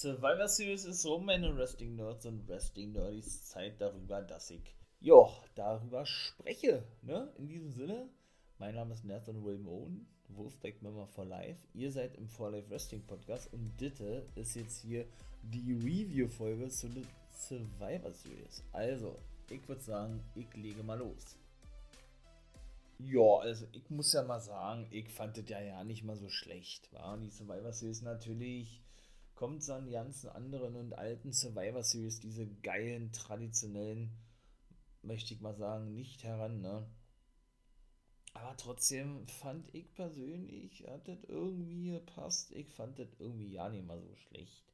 Survivor Series ist rum, meine Wrestling Nerds und Wrestling Nerdies Zeit darüber, dass ich, ja, darüber spreche, ne? In diesem Sinne, mein Name ist Nathan William Owen, Wolfpack Member for Life. Ihr seid im For Life Wrestling Podcast und Ditte ist jetzt hier die Review-Folge zu der Survivor Series. Also, ich würde sagen, ich lege mal los. Ja, also ich muss ja mal sagen, ich fand das ja, ja nicht mal so schlecht. War die Survivor Series natürlich kommt es an die ganzen anderen und alten Survivor Series, diese geilen, traditionellen, möchte ich mal sagen, nicht heran, ne? Aber trotzdem fand ich persönlich, hat das irgendwie gepasst. Ich fand das irgendwie ja nicht mal so schlecht.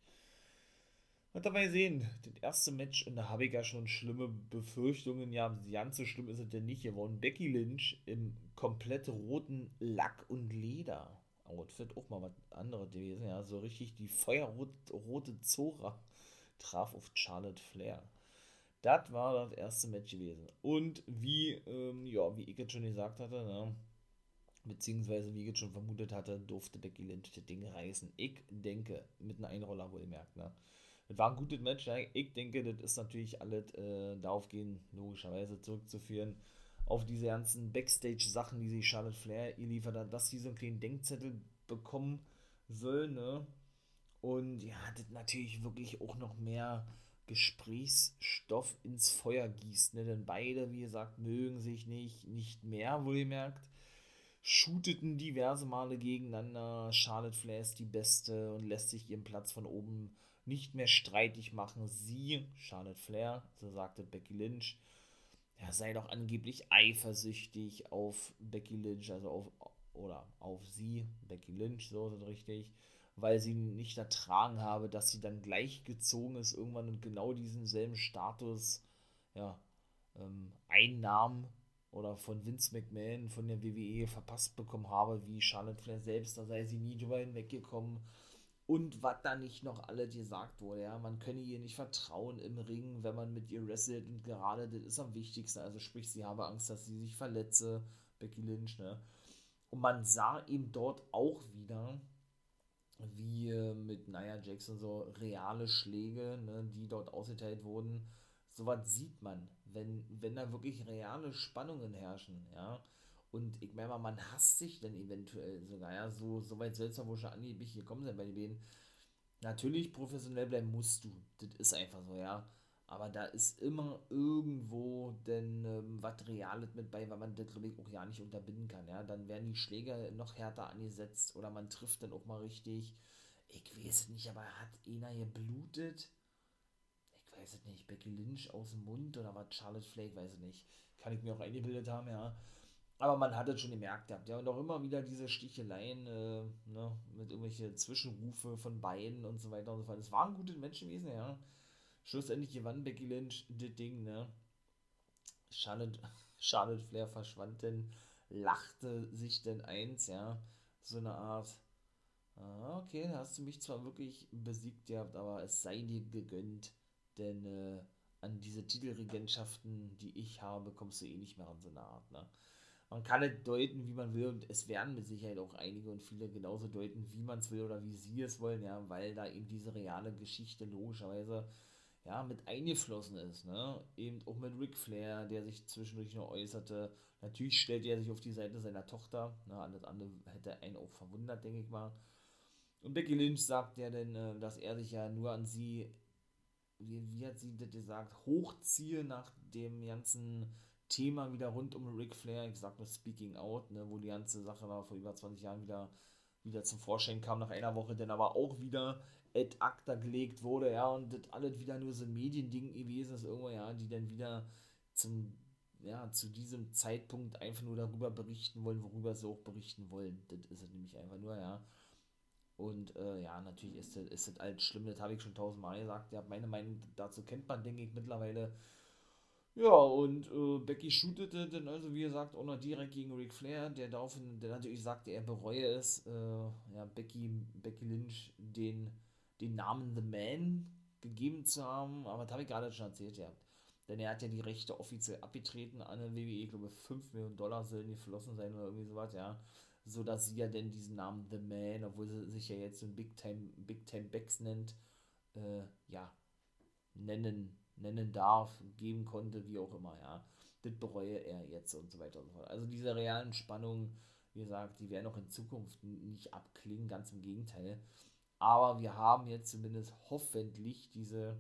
Und dabei sehen, das erste Match, und da habe ich ja schon schlimme Befürchtungen, ja, ganz so schlimm ist es denn nicht geworden. Becky Lynch im komplett roten Lack und Leder. Outfit auch mal was anderes gewesen. Ja, so richtig die feuerrote Zora traf auf Charlotte Flair. Das war das erste Match gewesen. Und wie, ähm, ja, wie ich jetzt schon gesagt hatte, ne, beziehungsweise wie ich jetzt schon vermutet hatte, durfte Becky Lynch das Ding reißen. Ich denke, mit einem Einroller wohl merkt, ne. Das war ein gutes Match, ja. Ich denke, das ist natürlich alles äh, darauf gehen, logischerweise zurückzuführen auf diese ganzen Backstage-Sachen, die sich Charlotte Flair ihr liefert hat, dass sie so einen kleinen Denkzettel bekommen soll, ne? Und ja, das natürlich wirklich auch noch mehr Gesprächsstoff ins Feuer gießt, ne? Denn beide, wie gesagt, mögen sich nicht, nicht mehr, wohlgemerkt. Shooteten diverse Male gegeneinander. Charlotte Flair ist die Beste und lässt sich ihren Platz von oben nicht mehr streitig machen. Sie, Charlotte Flair, so sagte Becky Lynch, ja, sei doch angeblich eifersüchtig auf Becky Lynch, also auf, oder auf sie, Becky Lynch, so ist richtig, weil sie nicht ertragen habe, dass sie dann gleichgezogen ist irgendwann und genau diesen selben Status, ja, ähm, einnahm oder von Vince McMahon von der WWE verpasst bekommen habe, wie Charlotte Flair selbst, da sei sie nie drüber hinweggekommen und was da nicht noch alle gesagt wurde, ja, man könne ihr nicht vertrauen im Ring, wenn man mit ihr wrestelt und gerade das ist am wichtigsten, also sprich, sie habe Angst, dass sie sich verletze, Becky Lynch, ne, und man sah eben dort auch wieder, wie äh, mit Nia Jackson so reale Schläge, ne, die dort ausgeteilt wurden, sowas sieht man, wenn, wenn da wirklich reale Spannungen herrschen, ja, und ich meine mal, man hasst sich dann eventuell sogar, ja, so, so weit soll es ja wohl schon angeblich gekommen sein bei den beiden. Natürlich professionell bleiben musst du, das ist einfach so, ja. Aber da ist immer irgendwo denn ähm, was Reales mit bei, weil man das, glaube ich, auch ja nicht unterbinden kann, ja. Dann werden die Schläger noch härter angesetzt oder man trifft dann auch mal richtig. Ich weiß es nicht, aber hat einer geblutet? Ich weiß es nicht. Becky Lynch aus dem Mund oder was? Charlotte Flake, weiß ich nicht. Kann ich mir auch eingebildet haben, ja. Aber man hat es schon gemerkt gehabt, ja. Und auch immer wieder diese Sticheleien, äh, ne, mit irgendwelchen Zwischenrufe von beiden und so weiter und so fort. Es waren gute Menschen gewesen, ja. Schlussendlich gewann Becky Lynch das Ding, ne. Charlotte, Charlotte Flair verschwand denn, lachte sich denn eins, ja. So eine Art, ah, okay, da hast du mich zwar wirklich besiegt gehabt, aber es sei dir gegönnt, denn äh, an diese Titelregentschaften, die ich habe, kommst du eh nicht mehr an so eine Art, ne man kann es deuten, wie man will, und es werden mit Sicherheit auch einige und viele genauso deuten, wie man es will oder wie sie es wollen, ja, weil da eben diese reale Geschichte logischerweise ja, mit eingeflossen ist, ne? Eben auch mit Ric Flair, der sich zwischendurch noch äußerte. Natürlich stellt er sich auf die Seite seiner Tochter, ne? Alles andere hätte einen auch verwundert, denke ich mal. Und Becky Lynch sagt ja denn, äh, dass er sich ja nur an sie, wie, wie hat sie das gesagt, hochziehe nach dem ganzen Thema wieder rund um Ric Flair, ich sag nur Speaking Out, ne, wo die ganze Sache da vor über 20 Jahren wieder, wieder zum Vorschein kam, nach einer Woche dann aber auch wieder ad acta gelegt wurde, ja, und das alles wieder nur so ein Mediending gewesen ist, irgendwo, ja, die dann wieder zum, ja, zu diesem Zeitpunkt einfach nur darüber berichten wollen, worüber sie auch berichten wollen. Das ist es nämlich einfach nur, ja. Und äh, ja, natürlich ist das, ist das alles schlimm, das habe ich schon tausendmal gesagt. Ja, meine Meinung dazu kennt man, denke ich, mittlerweile. Ja, und äh, Becky shootete dann also, wie gesagt, auch noch direkt gegen Ric Flair, der daraufhin, der natürlich sagte, er bereue es, äh, ja, Becky, Becky Lynch den, den Namen The Man gegeben zu haben, aber das habe ich gerade schon erzählt, ja. Denn er hat ja die Rechte offiziell abgetreten an der WWE, ich glaube 5 Millionen Dollar sollen geflossen sein oder irgendwie sowas, ja. So dass sie ja denn diesen Namen The Man, obwohl sie sich ja jetzt so ein Big Time, Big Time Becks nennt, äh, ja, nennen, nennen darf, geben konnte, wie auch immer, ja. Das bereue er jetzt und so weiter und so fort. Also diese realen Spannungen, wie gesagt, die werden auch in Zukunft nicht abklingen, ganz im Gegenteil. Aber wir haben jetzt zumindest hoffentlich diese,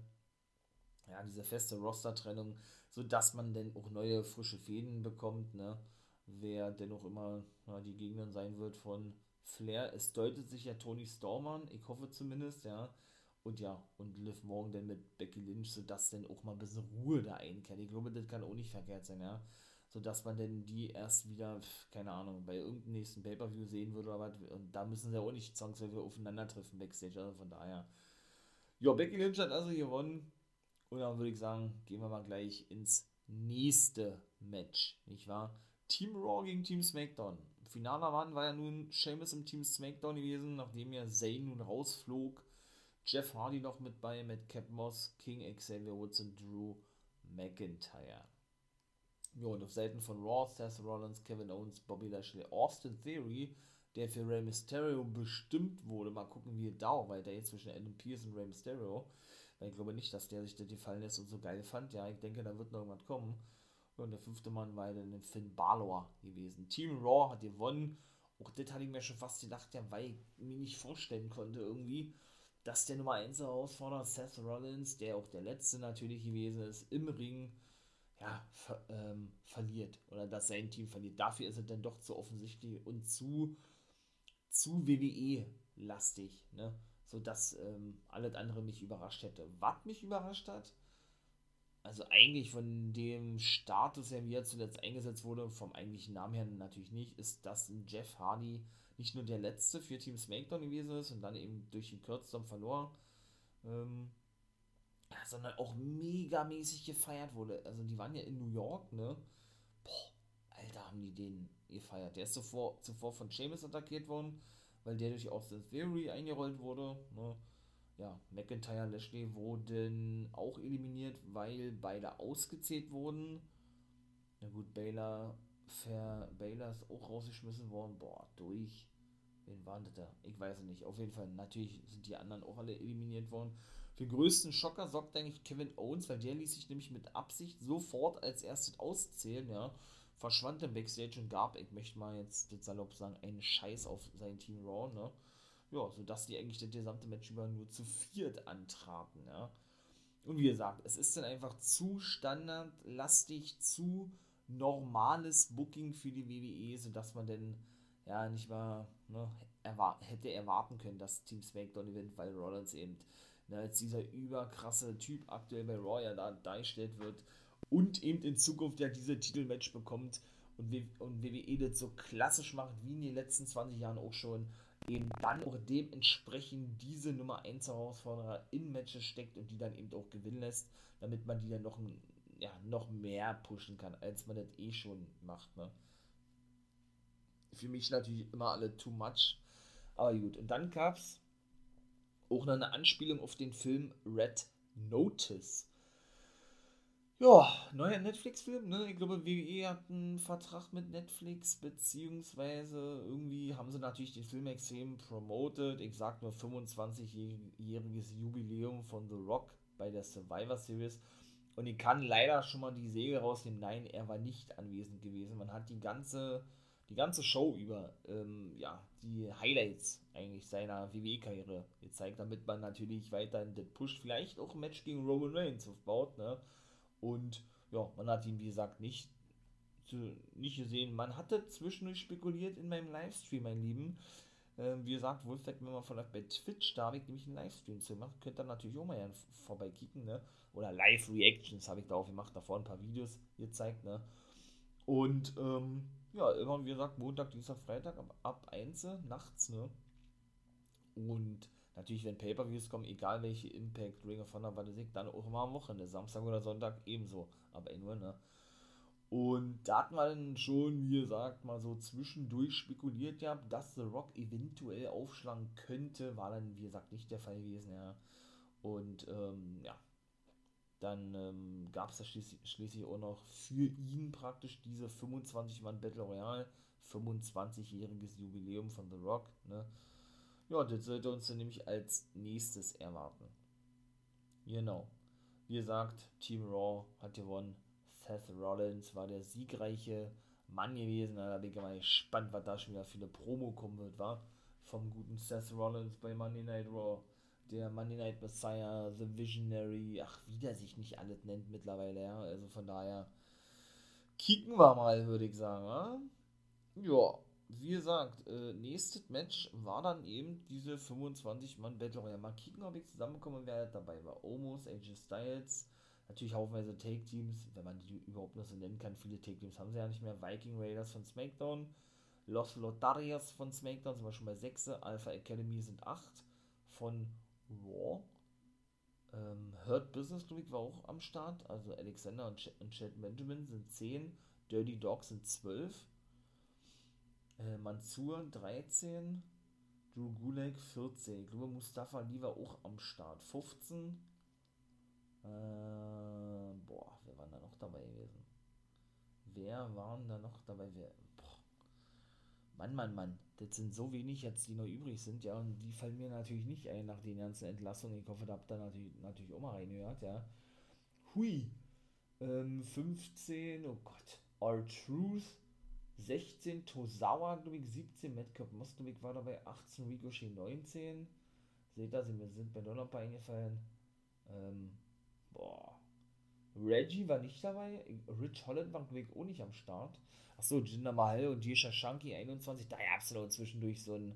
ja, diese feste Roster-Trennung, sodass man dann auch neue, frische Fäden bekommt, ne? Wer denn auch immer ja, die Gegner sein wird von Flair. Es deutet sich ja Tony Storm an, ich hoffe zumindest, ja. Und ja, und Liv Morgan dann mit Becky Lynch, sodass dann auch mal ein bisschen Ruhe da einkehrt. Ich glaube, das kann auch nicht verkehrt sein, ja. Sodass man dann die erst wieder, keine Ahnung, bei irgendeinem nächsten Pay-Per-View sehen würde oder was. Und da müssen sie auch nicht zwangsweise aufeinandertreffen Backstage. Also von daher. Ja, Becky Lynch hat also gewonnen. Und dann würde ich sagen, gehen wir mal gleich ins nächste Match, nicht wahr? Team Raw gegen Team SmackDown. Finaler Mann war ja nun Seamus im Team SmackDown gewesen, nachdem ja Zayn nun rausflog. Jeff Hardy noch mit bei, mit Cap Moss, King, Xavier Woods und Drew McIntyre. Ja, und auf Seiten von Raw, Seth Rollins, Kevin Owens, Bobby Lashley, Austin Theory, der für Rey Mysterio bestimmt wurde. Mal gucken, wie er da weitergeht zwischen Adam Pierce und Rey Mysterio. Weil ich glaube nicht, dass der sich das gefallen lässt und so geil fand. Ja, ich denke, da wird noch irgendwas kommen. Und der fünfte Mann war dann Finn Balor gewesen. Team Raw hat gewonnen. Auch das hatte ich mir schon fast gedacht, ja, weil ich mir nicht vorstellen konnte irgendwie, dass der Nummer 1 Herausforderer Seth Rollins, der auch der letzte natürlich gewesen ist, im Ring ja, ver, ähm, verliert. Oder dass sein Team verliert. Dafür ist es dann doch zu offensichtlich und zu, zu WWE-lastig, ne? Sodass ähm, alles andere mich überrascht hätte. Was mich überrascht hat, also eigentlich von dem Status her, wie er zuletzt eingesetzt wurde, vom eigentlichen Namen her natürlich nicht, ist, dass Jeff Hardy nicht nur der letzte für Team SmackDown gewesen ist und dann eben durch den Kürzeren verlor, ähm, sondern auch megamäßig gefeiert wurde. Also die waren ja in New York, ne? Boah, Alter, haben die den gefeiert. Der ist zuvor, zuvor von Sheamus attackiert worden, weil der durch Austin Theory eingerollt wurde, ne? ja, McIntyre, Lashley wurden auch eliminiert, weil beide ausgezählt wurden. Na gut, Baylor, Fair, ist auch rausgeschmissen worden. Boah, durch. Wen war das da? Ich weiß es nicht. Auf jeden Fall, natürlich sind die anderen auch alle eliminiert worden. Für den größten Schocker sorgt eigentlich Kevin Owens, weil der ließ sich nämlich mit Absicht sofort als erstes auszählen, ja. Verschwand im Backstage und gab, ich möchte mal jetzt das salopp sagen, einen Scheiß auf sein Team Raw, ne ja, sodass die eigentlich das gesamte Match über nur zu viert antraten, ja. Und wie gesagt, es ist dann einfach zu standardlastig, zu normales Booking für die WWE, sodass man dann ja nicht mal ne, erwar hätte erwarten können, dass Team SmackDown gewinnt, weil Rollins eben ne, als dieser überkrasse Typ aktuell bei Raw ja da dargestellt wird und eben in Zukunft ja diese Titelmatch bekommt und, und WWE das so klassisch macht wie in den letzten 20 Jahren auch schon eben dann auch dementsprechend diese Nummer 1 Herausforderer in Matches steckt und die dann eben auch gewinnen lässt, damit man die dann noch, ja, noch mehr pushen kann, als man das eh schon macht. Ne? Für mich natürlich immer alle too much. Aber gut, und dann gab es auch noch eine Anspielung auf den Film Red Notice. Ja, neuer Netflix-Film, ne? Ich glaube, WWE hat einen Vertrag mit Netflix, beziehungsweise irgendwie haben sie natürlich den Film extrem promoted. Ich sag nur 25-jähriges Jubiläum von The Rock bei der Survivor Series. Und ich kann leider schon mal die Säge rausnehmen. Nein, er war nicht anwesend gewesen. Man hat die ganze, die ganze Show über, ähm, ja, die Highlights eigentlich seiner WWE-Karriere gezeigt, damit man natürlich weiterhin das pusht. Vielleicht auch ein Match gegen Roman Reigns aufbaut, ne? Und ja, man hat ihn, wie gesagt, nicht, zu, nicht gesehen. Man hatte zwischendurch spekuliert in meinem Livestream, mein Lieben. Ähm, wie gesagt, Wolfpack, wenn man von bei Twitch da habe ich nämlich einen Livestream zu machen. Könnt ihr natürlich auch mal vorbeikicken, ne? Oder Live-Reactions habe ich da auch gemacht, davor ein paar Videos gezeigt, ne? Und ähm, ja, immer wie gesagt, Montag, Dienstag, Freitag ab, ab 1 nachts, ne? Und Natürlich, wenn Pay-Per-Views kommen, egal welche Impact, Ring of Honor, was ich, dann auch immer am Wochenende, Samstag oder Sonntag ebenso. Aber eh nur, ne? Und da hat man schon, wie gesagt, mal so zwischendurch spekuliert ja, dass The Rock eventuell aufschlagen könnte. War dann, wie gesagt, nicht der Fall gewesen, ja. Und ähm, ja, dann ähm, gab es da schließlich, schließlich auch noch für ihn praktisch diese 25 Mann Battle Royale, 25-jähriges Jubiläum von The Rock, ne? Ja, das sollte uns dann nämlich als nächstes erwarten. Genau. Wie gesagt, Team Raw hat gewonnen. Seth Rollins war der siegreiche Mann gewesen. Da bin ich mal gespannt, was da schon wieder für eine Promo kommen wird, war vom guten Seth Rollins bei Monday Night Raw. Der Monday Night Messiah, The Visionary, ach, wie der sich nicht alles nennt mittlerweile, ja. Also von daher kicken wir mal, würde ich sagen, ja. Ja, wie gesagt, äh, nächstes Match war dann eben diese 25-Mann Battle Royale. Mal kicken, ob ich zusammenkomme, wer dabei war. Omos, AJ Styles, natürlich haufenweise Take-Teams, wenn man die überhaupt noch so nennen kann. Viele Take-Teams haben sie ja nicht mehr. Viking Raiders von SmackDown, Los Lotarias von SmackDown sind wir schon bei 6. Alpha Academy sind 8 von Raw. Ähm, Hurt Business, glaube war auch am Start. Also Alexander und, Ch und Chad Benjamin sind 10. Dirty Dogs sind 12. Äh, Mansur 13. Drew Gulak 14. Ich glaube, Mustafa Ali war auch am Start. 15. Äh, boah, wer war da noch dabei gewesen? Wer waren da noch dabei? Wer, boah. Mann, Mann, Mann. Das sind so wenig jetzt, die noch übrig sind, ja. Und die fallen mir natürlich nicht ein nach den ganzen Entlassungen. Ich hoffe, da habt ihr natürlich, natürlich auch mal reingehört, ja. Hui. Ähm, 15, oh Gott. Our Truth 16 Tosawa, glaube ich, 17 Madcap Mostovik war dabei, 18 Ricochet 19. Seht ihr, wir sind bei paar eingefallen. Ähm, boah. Reggie war nicht dabei. Rich Holland war, glaube ich, auch nicht am Start. Achso, Jinder Mahal und Jesha Shanky 21. Da gab es noch zwischendurch so ein,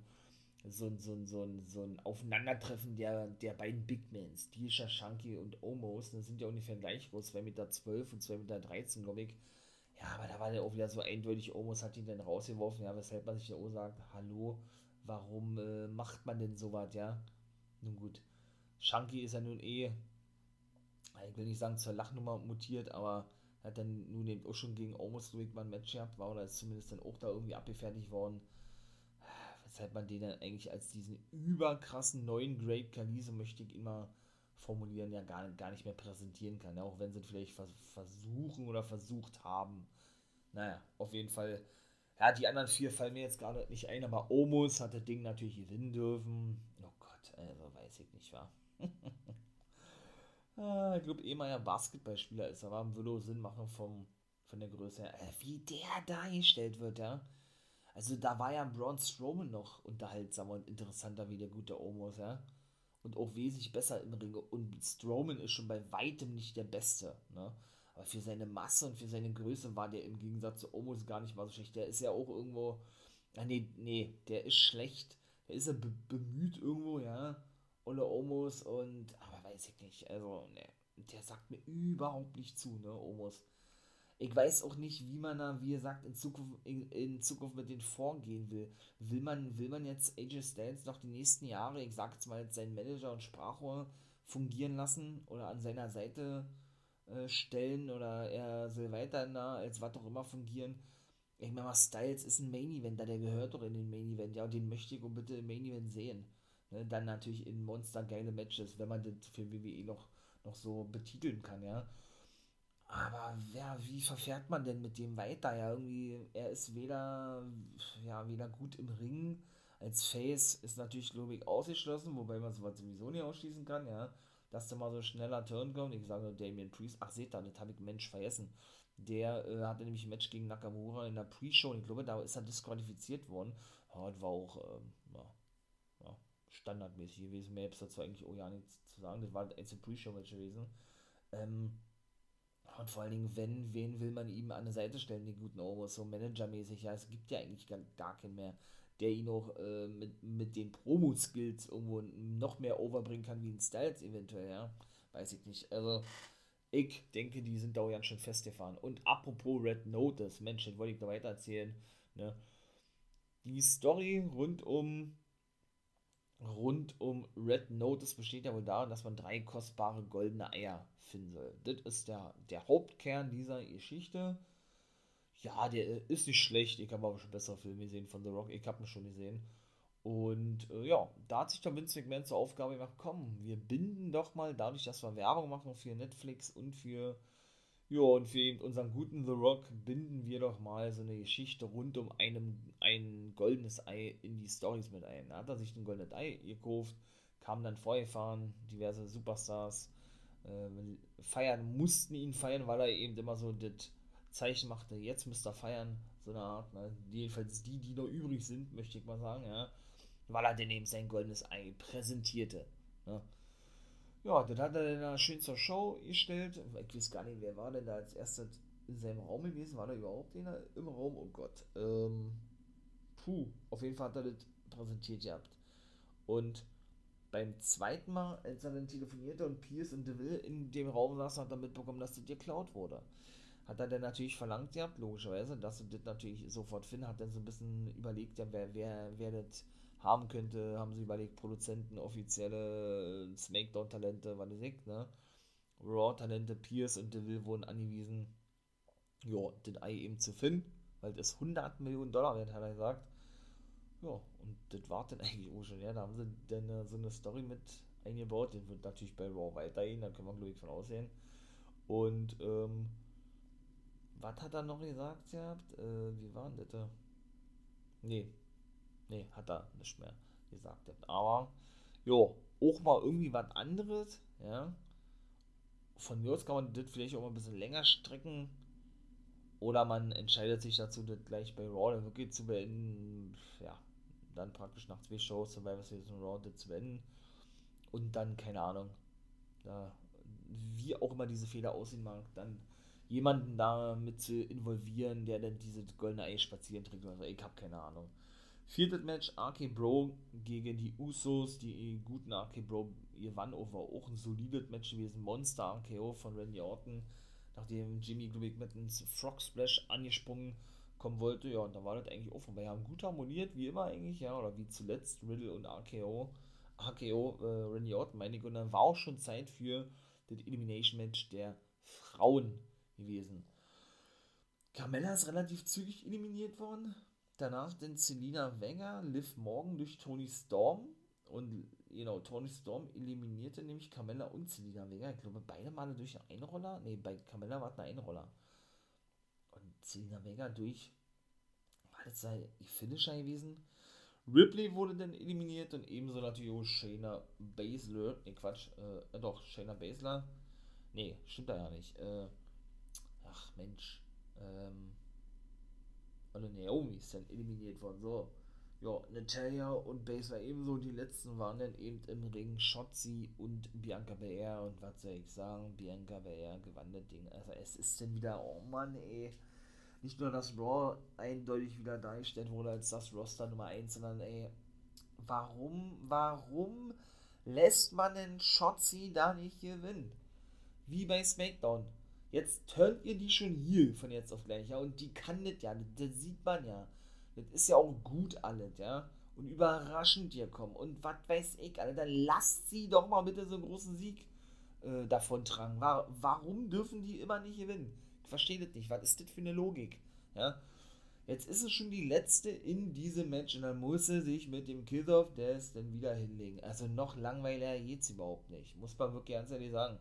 so ein, so ein, so ein, so ein Aufeinandertreffen der, der beiden Big Mans. Jesha Shanky und Omos. Das sind ja ungefähr gleich groß. 2,12 Meter und 2,13 Meter, glaube ich. Ja, aber da war der auch wieder so eindeutig, Omos hat ihn dann rausgeworfen, ja, weshalb man sich ja auch sagt, hallo, warum äh, macht man denn sowas, ja? Nun gut, Shanky ist ja nun eh, ich will nicht sagen zur Lachnummer mutiert, aber hat dann nun eben auch schon gegen Omos Ludwig mal ein Match gehabt, war oder ist zumindest dann auch da irgendwie abgefertigt worden. Weshalb man den dann eigentlich als diesen überkrassen neuen Great Kali, so möchte ich immer formulieren, ja gar, gar nicht mehr präsentieren kann. Auch wenn sie vielleicht vers versuchen oder versucht haben. Naja, auf jeden Fall. Ja, die anderen vier fallen mir jetzt gerade nicht ein, aber Omos hat das Ding natürlich gewinnen dürfen. Oh Gott, also weiß ich nicht, wa? ah, ich glaube, ehemaliger Basketballspieler ist, aber würde Sinn machen vom, von der Größe her. Äh, wie der dargestellt wird, ja. Also da war ja Braun Strowman noch unterhaltsamer und interessanter wie der gute Omos, ja und auch wesentlich besser im Ring. Und Strowman ist schon bei weitem nicht der Beste. Ne? Aber für seine Masse und für seine Größe war der im Gegensatz zu Omos gar nicht mal so schlecht. Der ist ja auch irgendwo. Ah, nee, nee, der ist schlecht. Der ist ja be bemüht irgendwo, ja. Oder Omos und. Weiß ich nicht. Also, ne. Der sagt mir überhaupt nicht zu, ne, Omos ich weiß auch nicht, wie man da, wie gesagt, in Zukunft, in, in, Zukunft mit denen vorgehen will. Will man, will man jetzt AJ Styles noch die nächsten Jahre, ich sag jetzt mal, als sein Manager und Sprachrohr fungieren lassen oder an seiner Seite äh, stellen oder er soll weiter da als was auch immer fungieren? Ich meine mal, Styles ist ein Main Event, der gehört doch in den Main Event, ja, und den möchte ich bitte im Main Event sehen. Ne, dann natürlich in Monster geile Matches, wenn man das für WWE noch, noch so betiteln kann, ja. Aber ja, wie verfährt man denn mit dem weiter? Ja, irgendwie, er ist weder, ja, weder gut im Ring, als Face ist natürlich, glaube ich, ausgeschlossen, wobei man sowas sowieso nicht ausschließen kann, ja. Dass da mal so schneller Turn kommt. Ich sage Damien Priest. Ach, seht ihr, das habe ich Mensch vergessen. Der äh, hatte nämlich ein Match gegen Nakamura in der Pre-Show ich glaube, da ist er disqualifiziert worden. Ja, das war auch, ähm, ja, standardmäßig gewesen. Mehr habe dazu eigentlich auch ja nichts zu sagen. Das war ein Pre-Show-Match gewesen. Ähm, und vor allen Dingen, wenn, wen will man ihm an die Seite stellen, den guten Omos, so managermäßig? Ja, es gibt ja eigentlich gar, gar keinen mehr, der ihn auch äh, mit, mit den Promo-Skills irgendwo noch mehr overbringen kann wie ein Styles eventuell, ja. Weiß ich nicht. Also, ich denke, die sind da ganz schön festgefahren. Und apropos Red Notice, Mensch, das wollte ich da weiter erzählen. Ne? Die Story rund um rund um Red Notice besteht ja wohl darin, dass man drei kostbare goldene Eier finden soll. Das ist der, der Hauptkern dieser Geschichte. Ja, der ist nicht schlecht. Ich habe aber schon bessere Filme gesehen von The Rock. Ich habe ihn schon gesehen. Und äh, ja, da hat sich der Vince McMahon zur Aufgabe gemacht, komm, wir binden doch mal, dadurch, dass wir Werbung machen für Netflix und für ja, und für unseren guten The Rock binden wir doch mal so eine Geschichte rund um einem, ein goldenes Ei in die Stories mit ein. Da hat er sich ein goldenes Ei gekauft, kam dann vorgefahren, diverse Superstars, äh, feiern, mussten ihn feiern, weil er eben immer so das Zeichen machte, jetzt müsst ihr feiern, so eine Art, ne? jedenfalls die, die noch übrig sind, möchte ich mal sagen, ja, weil er denn eben sein goldenes Ei präsentierte. Ne? Ja, das hat er dann schön zur Show gestellt. Ich weiß gar nicht, wer war denn da als erstes in seinem Raum gewesen? War da überhaupt einer im Raum? Oh Gott. Ähm, puh, auf jeden Fall hat er das präsentiert gehabt. Und beim zweiten Mal, als er dann telefonierte und Pierce und DeVille in dem Raum saßen, hat er mitbekommen, dass das geklaut wurde. Hat er dann natürlich verlangt gehabt, logischerweise, dass das natürlich sofort findet, hat dann so ein bisschen überlegt, ja, wer, wer, wer das haben könnte, haben sie überlegt, Produzenten, offizielle Smackdown-Talente, was ich, ne? Raw-Talente, Pierce und DeVille wurden angewiesen, ja, den Ei eben zu finden, weil das 100 Millionen Dollar wert, hat er gesagt. Ja, und das war dann eigentlich auch schon, ja, da haben sie dann äh, so eine Story mit eingebaut, den wird natürlich bei Raw weitergehen, da können wir glaube ich von aussehen. Und, ähm, was hat er noch gesagt gehabt? Äh, wie war denn das? Nee, nee, hat er nicht mehr gesagt. Aber, jo, auch mal irgendwie was anderes, ja. Von mir aus kann man das vielleicht auch mal ein bisschen länger strecken. Oder man entscheidet sich dazu, das gleich bei Raw dann wirklich zu beenden. Ja, dann praktisch nach zwei Shows Survivor Series und Raw das zu beenden. Und dann, keine Ahnung, da, wie auch immer diese Fehler aussehen mag, dann jemanden da mit zu involvieren, der dann diese goldene Ei spazieren trägt. Also ich habe keine Ahnung. Viertes Match, RK Bro gegen die Usos, die guten RK Bro gewann over. Auch ein solides Match gewesen. Monster RKO von Randy Orton. Nachdem Jimmy, glaube mit einem Frog Splash angesprungen kommen wollte. Ja, und da war das eigentlich auch vorbei. Haben gut harmoniert, wie immer eigentlich, ja. Oder wie zuletzt Riddle und RKO. RKO, äh, Randy Orton, meine ich. Und dann war auch schon Zeit für das Elimination Match der Frauen gewesen. Carmella ist relativ zügig eliminiert worden. Danach dann Selina Wenger, Liv Morgan durch Tony Storm. Und genau, Tony Storm eliminierte nämlich Carmella und Selina Wenger. Ich glaube, beide Male durch einen Einroller. Ne, bei Carmella war es ein Einroller. Und Selina Wenger durch, war das sei Finisher gewesen? Ripley wurde dann eliminiert und ebenso natürlich auch Shayna Baszler. Ne, Quatsch, äh, doch, Shayna Baszler. Ne, stimmt da ja nicht. Äh, ach Mensch, ähm, oder Naomi ist dann eliminiert worden, so. Ja, Natalia und Base war ebenso, die letzten waren dann eben im Ring Shotzi und Bianca Belair und was soll ich sagen, Bianca Belair gewann das Ding. Also es ist dann wieder, oh Mann, ey, nicht nur, dass Raw eindeutig wieder dargestellt wurde als das Roster Nummer 1, sondern ey, warum, warum lässt man den Shotzi da nicht gewinnen? Wie bei SmackDown. Jetzt turnt ihr die schon hier von jetzt auf gleich, ja, und die kann das ja, das, das sieht man ja. Das ist ja auch gut alles, ja. Und überraschend hier kommen. Und was weiß ich, Alter, dann lasst sie doch mal bitte so einen großen Sieg äh, davon tragen. War, warum dürfen die immer nicht gewinnen? Ich verstehe das nicht. Was ist das für eine Logik? Ja. Jetzt ist es schon die letzte in diesem Match und dann muss er sich mit dem of Death dann wieder hinlegen. Also noch langweiliger geht's überhaupt nicht. Muss man wirklich ganz ehrlich sagen.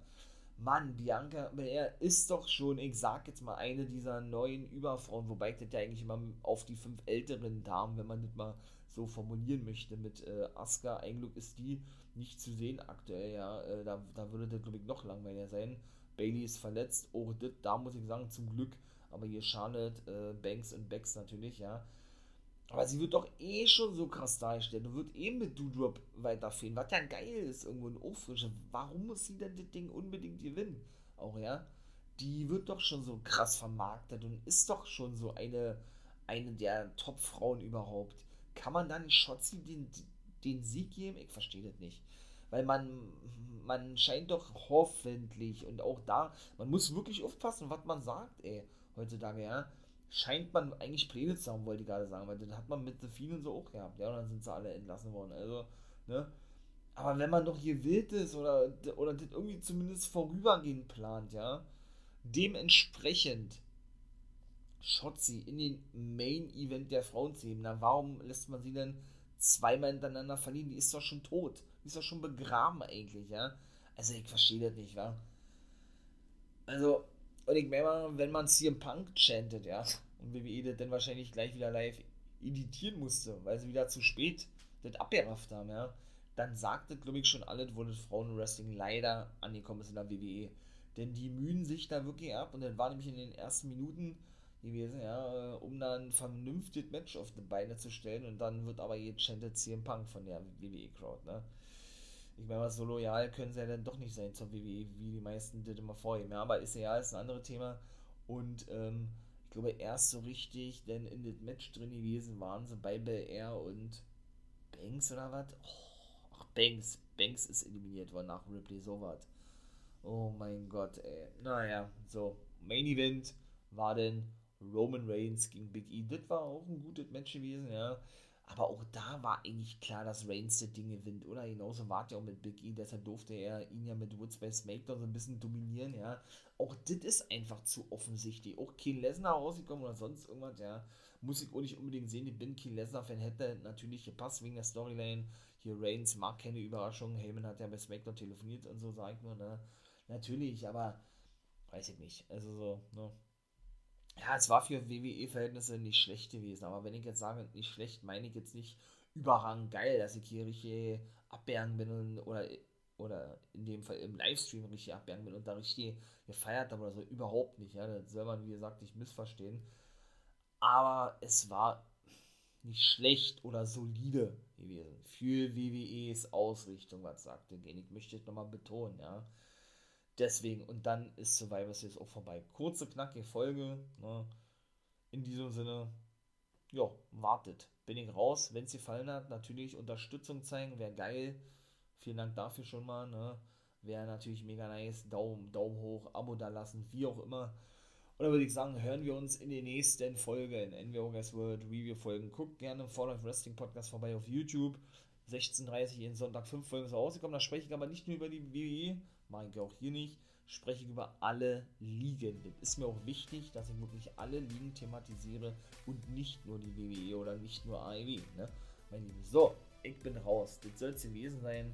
Mann, Bianca Belair ist doch schon, ich sag jetzt mal, eine dieser neuen Überfrauen, wobei ich das ja eigentlich immer auf die fünf älteren Damen, wenn man das mal so formulieren möchte, mit äh, Asuka, eigentlich ist die nicht zu sehen aktuell, ja, äh, da, da würde das, glaube ich, noch langweiliger sein. Bailey ist verletzt, oh, das, da muss ich sagen, zum Glück, aber hier Charlotte, äh, Banks und Becks natürlich, ja, aber sie wird doch eh schon so krass dargestellt und wird eh mit Doudrop weiterfehlen, was ja geil ist, irgendwo ein Auffrische. Warum muss sie denn das Ding unbedingt gewinnen? Auch, ja? Die wird doch schon so krass vermarktet und ist doch schon so eine, eine der Top-Frauen überhaupt. Kann man dann Schotzi den, den Sieg geben? Ich verstehe das nicht. Weil man, man scheint doch hoffentlich und auch da, man muss wirklich aufpassen, was man sagt, ey, heutzutage, ja scheint man eigentlich Pläne zu haben, wollte ich gerade sagen, weil das hat man mit The vielen so auch gehabt, ja, und dann sind sie alle entlassen worden, also, ne, aber wenn man doch hier wild ist oder, oder das irgendwie zumindest vorübergehend plant, ja, dementsprechend Schotzi in den Main Event der Frauen zu heben, na, warum lässt man sie denn zweimal hintereinander verlieren? Die ist doch schon tot, die ist doch schon begraben eigentlich, ja, also ich verstehe das nicht, wa, also, und ich meine wenn man CM Punk chantet, ja, und WWE das dann wahrscheinlich gleich wieder live editieren musste, weil sie wieder zu spät das abgerafft haben, ja, dann sagte, glaube ich, schon alles, wo das Frauenwrestling leider angekommen ist in der WWE. Denn die mühen sich da wirklich ab und dann war nämlich in den ersten Minuten gewesen, ja, um dann ein vernünftiges Match auf die Beine zu stellen und dann wird aber gechantet CM Punk von der WWE-Crowd, ne? Ich meine, so loyal können sie ja dann doch nicht sein zur WWE, wie die meisten das immer vorgeben, ja, aber ist ja ist ein anderes Thema und ähm, ich glaube erst so richtig, denn in das Match drin gewesen waren sie bei Bel Air und Banks oder was? Oh, ach, Banks, Banks ist eliminiert worden nach Ripley, so was. Oh mein Gott, ey. Naja, so, Main Event war denn Roman Reigns gegen Big E. Das war auch ein gutes Match gewesen, ja. Aber auch da war eigentlich klar, dass Reigns das Ding gewinnt, oder? Genauso war ja auch mit Big E, deshalb durfte er ihn ja mit Woods bei SmackDown so ein bisschen dominieren, ja. Auch das ist einfach zu offensichtlich. Auch Ken Lesnar rausgekommen oder sonst irgendwas, ja. Muss ich auch nicht unbedingt sehen. Ich bin Ken Lesnar-Fan, hätte natürlich gepasst wegen der Storyline. Hier Reigns mag keine Überraschung. Heyman hat ja bei SmackDown telefoniert und so, sag ich nur, ne. Natürlich, aber weiß ich nicht. Also so, ne ja, es war für WWE-Verhältnisse nicht schlecht gewesen, aber wenn ich jetzt sage, nicht schlecht, meine ich jetzt nicht überragend geil, dass ich hier richtig abbergen bin oder, oder in dem Fall im Livestream richtig abbergen bin und da richtig gefeiert habe oder so, überhaupt nicht, ja, das soll man, wie gesagt, nicht missverstehen, aber es war nicht schlecht oder solide gewesen. Für WWEs Ausrichtung, was sagte Ich möchte es nochmal betonen, ja, Deswegen, und dann ist Survivor Series auch vorbei. Kurze, knackige Folge. Ne? In diesem Sinne, ja, wartet. Bin ich raus. Wenn es gefallen hat, natürlich Unterstützung zeigen, wäre geil. Vielen Dank dafür schon mal. Ne? Wäre natürlich mega nice. Daumen, Daumen hoch, Abo da lassen, wie auch immer. Und dann würde ich sagen, hören wir uns in den nächsten Folgen, in NWO Guys World Review Folgen. Guckt gerne im Fall Wrestling Podcast vorbei auf YouTube. 16.30 Uhr jeden Sonntag 5 Folgen so rausgekommen. Da spreche ich aber nicht nur über die WWE, mache ich auch hier nicht, spreche ich über alle Ligen. Das ist mir auch wichtig, dass ich wirklich alle Ligen thematisiere und nicht nur die WWE oder nicht nur AEW. Ne? Mein Lieben. So, ich bin raus. Das soll es gewesen sein.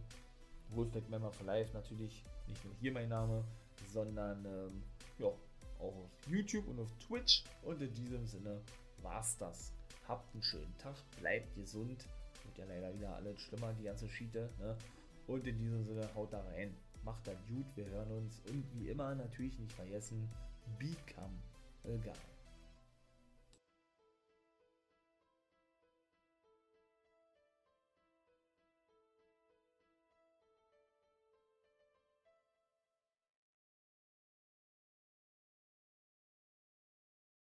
Wolfpack Member for Life natürlich. Nicht nur hier mein Name, sondern ähm, ja, auch auf YouTube und auf Twitch. Und in diesem Sinne war's das. Habt einen schönen Tag, bleibt gesund. Wird ja leider wieder alles schlimmer, die ganze Schiete. Ne? Und in diesem Sinne haut da rein macht das gut, wir hören uns und wie immer natürlich nicht vergessen, become a guy.